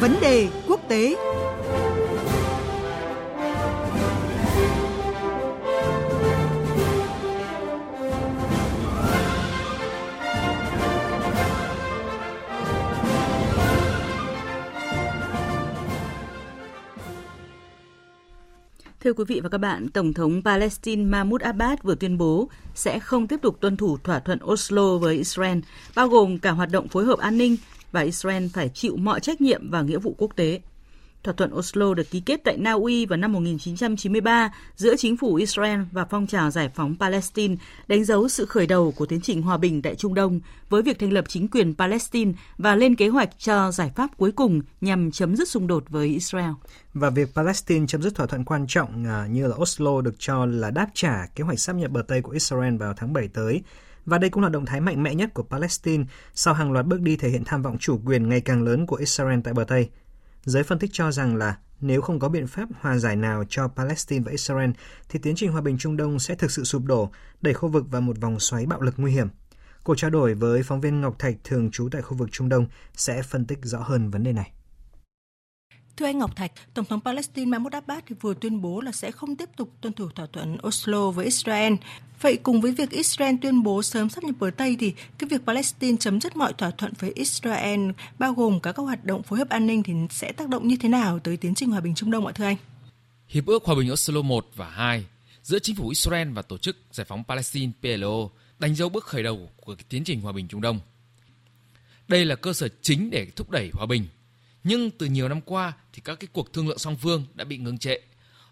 Vấn đề quốc tế. Thưa quý vị và các bạn, Tổng thống Palestine Mahmoud Abbas vừa tuyên bố sẽ không tiếp tục tuân thủ thỏa thuận Oslo với Israel, bao gồm cả hoạt động phối hợp an ninh và Israel phải chịu mọi trách nhiệm và nghĩa vụ quốc tế. Thỏa thuận Oslo được ký kết tại Na Uy vào năm 1993 giữa chính phủ Israel và phong trào giải phóng Palestine, đánh dấu sự khởi đầu của tiến trình hòa bình tại Trung Đông với việc thành lập chính quyền Palestine và lên kế hoạch cho giải pháp cuối cùng nhằm chấm dứt xung đột với Israel. Và việc Palestine chấm dứt thỏa thuận quan trọng à, như là Oslo được cho là đáp trả kế hoạch sắp nhập bờ Tây của Israel vào tháng 7 tới. Và đây cũng là động thái mạnh mẽ nhất của Palestine sau hàng loạt bước đi thể hiện tham vọng chủ quyền ngày càng lớn của Israel tại bờ Tây. Giới phân tích cho rằng là nếu không có biện pháp hòa giải nào cho Palestine và Israel, thì tiến trình hòa bình Trung Đông sẽ thực sự sụp đổ, đẩy khu vực vào một vòng xoáy bạo lực nguy hiểm. Cuộc trao đổi với phóng viên Ngọc Thạch thường trú tại khu vực Trung Đông sẽ phân tích rõ hơn vấn đề này. Thưa anh Ngọc Thạch, Tổng thống Palestine Mahmoud Abbas thì vừa tuyên bố là sẽ không tiếp tục tuân thủ thỏa thuận Oslo với Israel. Vậy cùng với việc Israel tuyên bố sớm sắp nhập bờ Tây thì cái việc Palestine chấm dứt mọi thỏa thuận với Israel bao gồm cả các hoạt động phối hợp an ninh thì sẽ tác động như thế nào tới tiến trình hòa bình Trung Đông ạ thưa anh? Hiệp ước Hòa bình Oslo 1 và 2 giữa chính phủ Israel và Tổ chức Giải phóng Palestine PLO đánh dấu bước khởi đầu của tiến trình hòa bình Trung Đông. Đây là cơ sở chính để thúc đẩy hòa bình nhưng từ nhiều năm qua thì các cái cuộc thương lượng song phương đã bị ngưng trệ.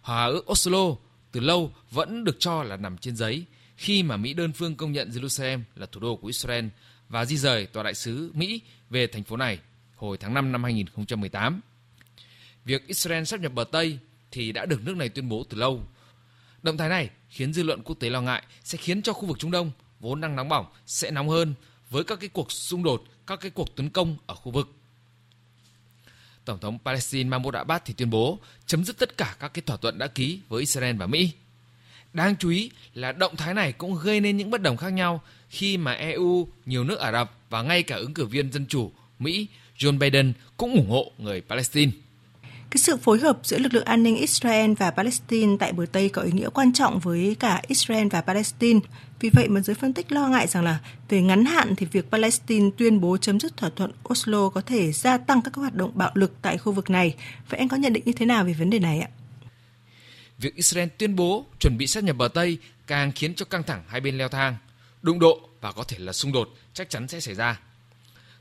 Hòa ước Oslo từ lâu vẫn được cho là nằm trên giấy khi mà Mỹ đơn phương công nhận Jerusalem là thủ đô của Israel và di rời tòa đại sứ Mỹ về thành phố này hồi tháng 5 năm 2018. Việc Israel sắp nhập bờ Tây thì đã được nước này tuyên bố từ lâu. Động thái này khiến dư luận quốc tế lo ngại sẽ khiến cho khu vực Trung Đông vốn đang nóng bỏng sẽ nóng hơn với các cái cuộc xung đột, các cái cuộc tấn công ở khu vực. Tổng thống Palestine Mahmoud Abbas thì tuyên bố chấm dứt tất cả các cái thỏa thuận đã ký với Israel và Mỹ. Đáng chú ý là động thái này cũng gây nên những bất đồng khác nhau khi mà EU, nhiều nước Ả Rập và ngay cả ứng cử viên dân chủ Mỹ Joe Biden cũng ủng hộ người Palestine. Cái sự phối hợp giữa lực lượng an ninh Israel và Palestine tại bờ Tây có ý nghĩa quan trọng với cả Israel và Palestine. Vì vậy mà giới phân tích lo ngại rằng là về ngắn hạn thì việc Palestine tuyên bố chấm dứt thỏa thuận Oslo có thể gia tăng các hoạt động bạo lực tại khu vực này. Vậy anh có nhận định như thế nào về vấn đề này ạ? Việc Israel tuyên bố chuẩn bị sát nhập bờ Tây càng khiến cho căng thẳng hai bên leo thang, đụng độ và có thể là xung đột chắc chắn sẽ xảy ra.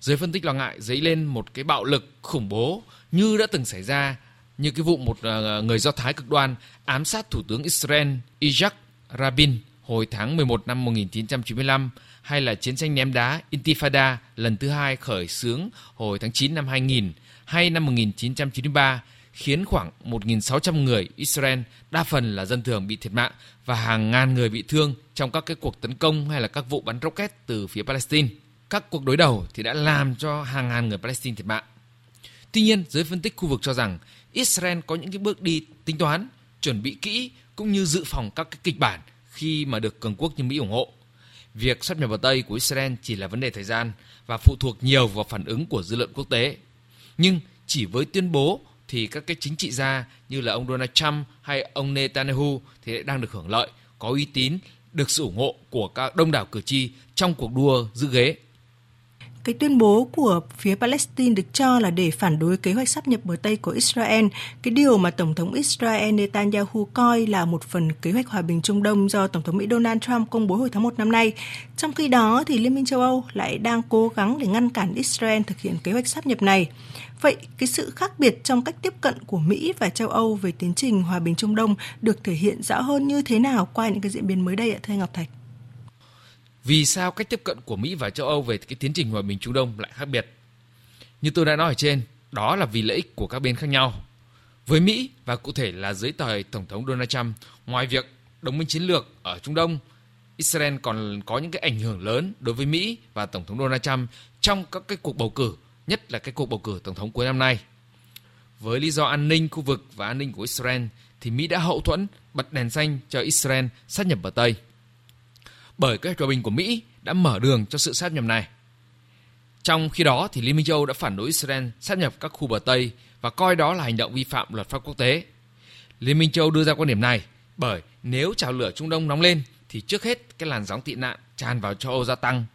Giới phân tích lo ngại dấy lên một cái bạo lực khủng bố như đã từng xảy ra như cái vụ một ờ, người Do Thái cực đoan ám sát Thủ tướng Israel Isaac Rabin hồi tháng 11 năm 1995 hay là chiến tranh ném đá Intifada lần thứ hai khởi xướng hồi tháng 9 năm 2000 hay năm 1993 khiến khoảng 1.600 người Israel, đa phần là dân thường bị thiệt mạng và hàng ngàn người bị thương trong các cái cuộc tấn công hay là các vụ bắn rocket từ phía Palestine. Các cuộc đối đầu thì đã làm cho hàng ngàn người Palestine thiệt mạng. Tuy nhiên, giới phân tích khu vực cho rằng Israel có những cái bước đi tính toán, chuẩn bị kỹ cũng như dự phòng các cái kịch bản khi mà được cường quốc như Mỹ ủng hộ. Việc sắp nhập bờ Tây của Israel chỉ là vấn đề thời gian và phụ thuộc nhiều vào phản ứng của dư luận quốc tế. Nhưng chỉ với tuyên bố thì các cái chính trị gia như là ông Donald Trump hay ông Netanyahu thì đang được hưởng lợi, có uy tín, được sự ủng hộ của các đông đảo cử tri trong cuộc đua giữ ghế cái tuyên bố của phía Palestine được cho là để phản đối kế hoạch sắp nhập bờ Tây của Israel, cái điều mà Tổng thống Israel Netanyahu coi là một phần kế hoạch hòa bình Trung Đông do Tổng thống Mỹ Donald Trump công bố hồi tháng 1 năm nay. Trong khi đó, thì Liên minh châu Âu lại đang cố gắng để ngăn cản Israel thực hiện kế hoạch sắp nhập này. Vậy, cái sự khác biệt trong cách tiếp cận của Mỹ và châu Âu về tiến trình hòa bình Trung Đông được thể hiện rõ hơn như thế nào qua những cái diễn biến mới đây ạ, thưa Ngọc Thạch? Vì sao cách tiếp cận của Mỹ và châu Âu về cái tiến trình hòa bình Trung Đông lại khác biệt? Như tôi đã nói ở trên, đó là vì lợi ích của các bên khác nhau. Với Mỹ và cụ thể là dưới thời Tổng thống Donald Trump, ngoài việc đồng minh chiến lược ở Trung Đông, Israel còn có những cái ảnh hưởng lớn đối với Mỹ và Tổng thống Donald Trump trong các cái cuộc bầu cử, nhất là cái cuộc bầu cử Tổng thống cuối năm nay. Với lý do an ninh khu vực và an ninh của Israel, thì Mỹ đã hậu thuẫn bật đèn xanh cho Israel sát nhập bờ Tây bởi kế hoạch hòa bình của Mỹ đã mở đường cho sự sát nhập này. Trong khi đó thì Liên minh châu đã phản đối Israel sát nhập các khu bờ Tây và coi đó là hành động vi phạm luật pháp quốc tế. Liên minh châu đưa ra quan điểm này bởi nếu trào lửa Trung Đông nóng lên thì trước hết cái làn sóng tị nạn tràn vào châu Âu gia tăng.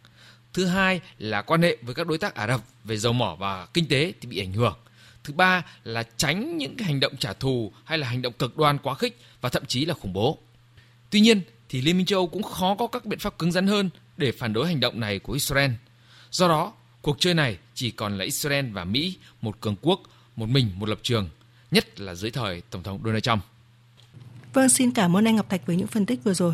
Thứ hai là quan hệ với các đối tác Ả Rập về dầu mỏ và kinh tế thì bị ảnh hưởng. Thứ ba là tránh những cái hành động trả thù hay là hành động cực đoan quá khích và thậm chí là khủng bố. Tuy nhiên thì Liên minh châu Âu cũng khó có các biện pháp cứng rắn hơn để phản đối hành động này của Israel. Do đó, cuộc chơi này chỉ còn là Israel và Mỹ, một cường quốc, một mình một lập trường, nhất là dưới thời Tổng thống Donald Trump. Vâng, xin cảm ơn anh Ngọc Thạch với những phân tích vừa rồi.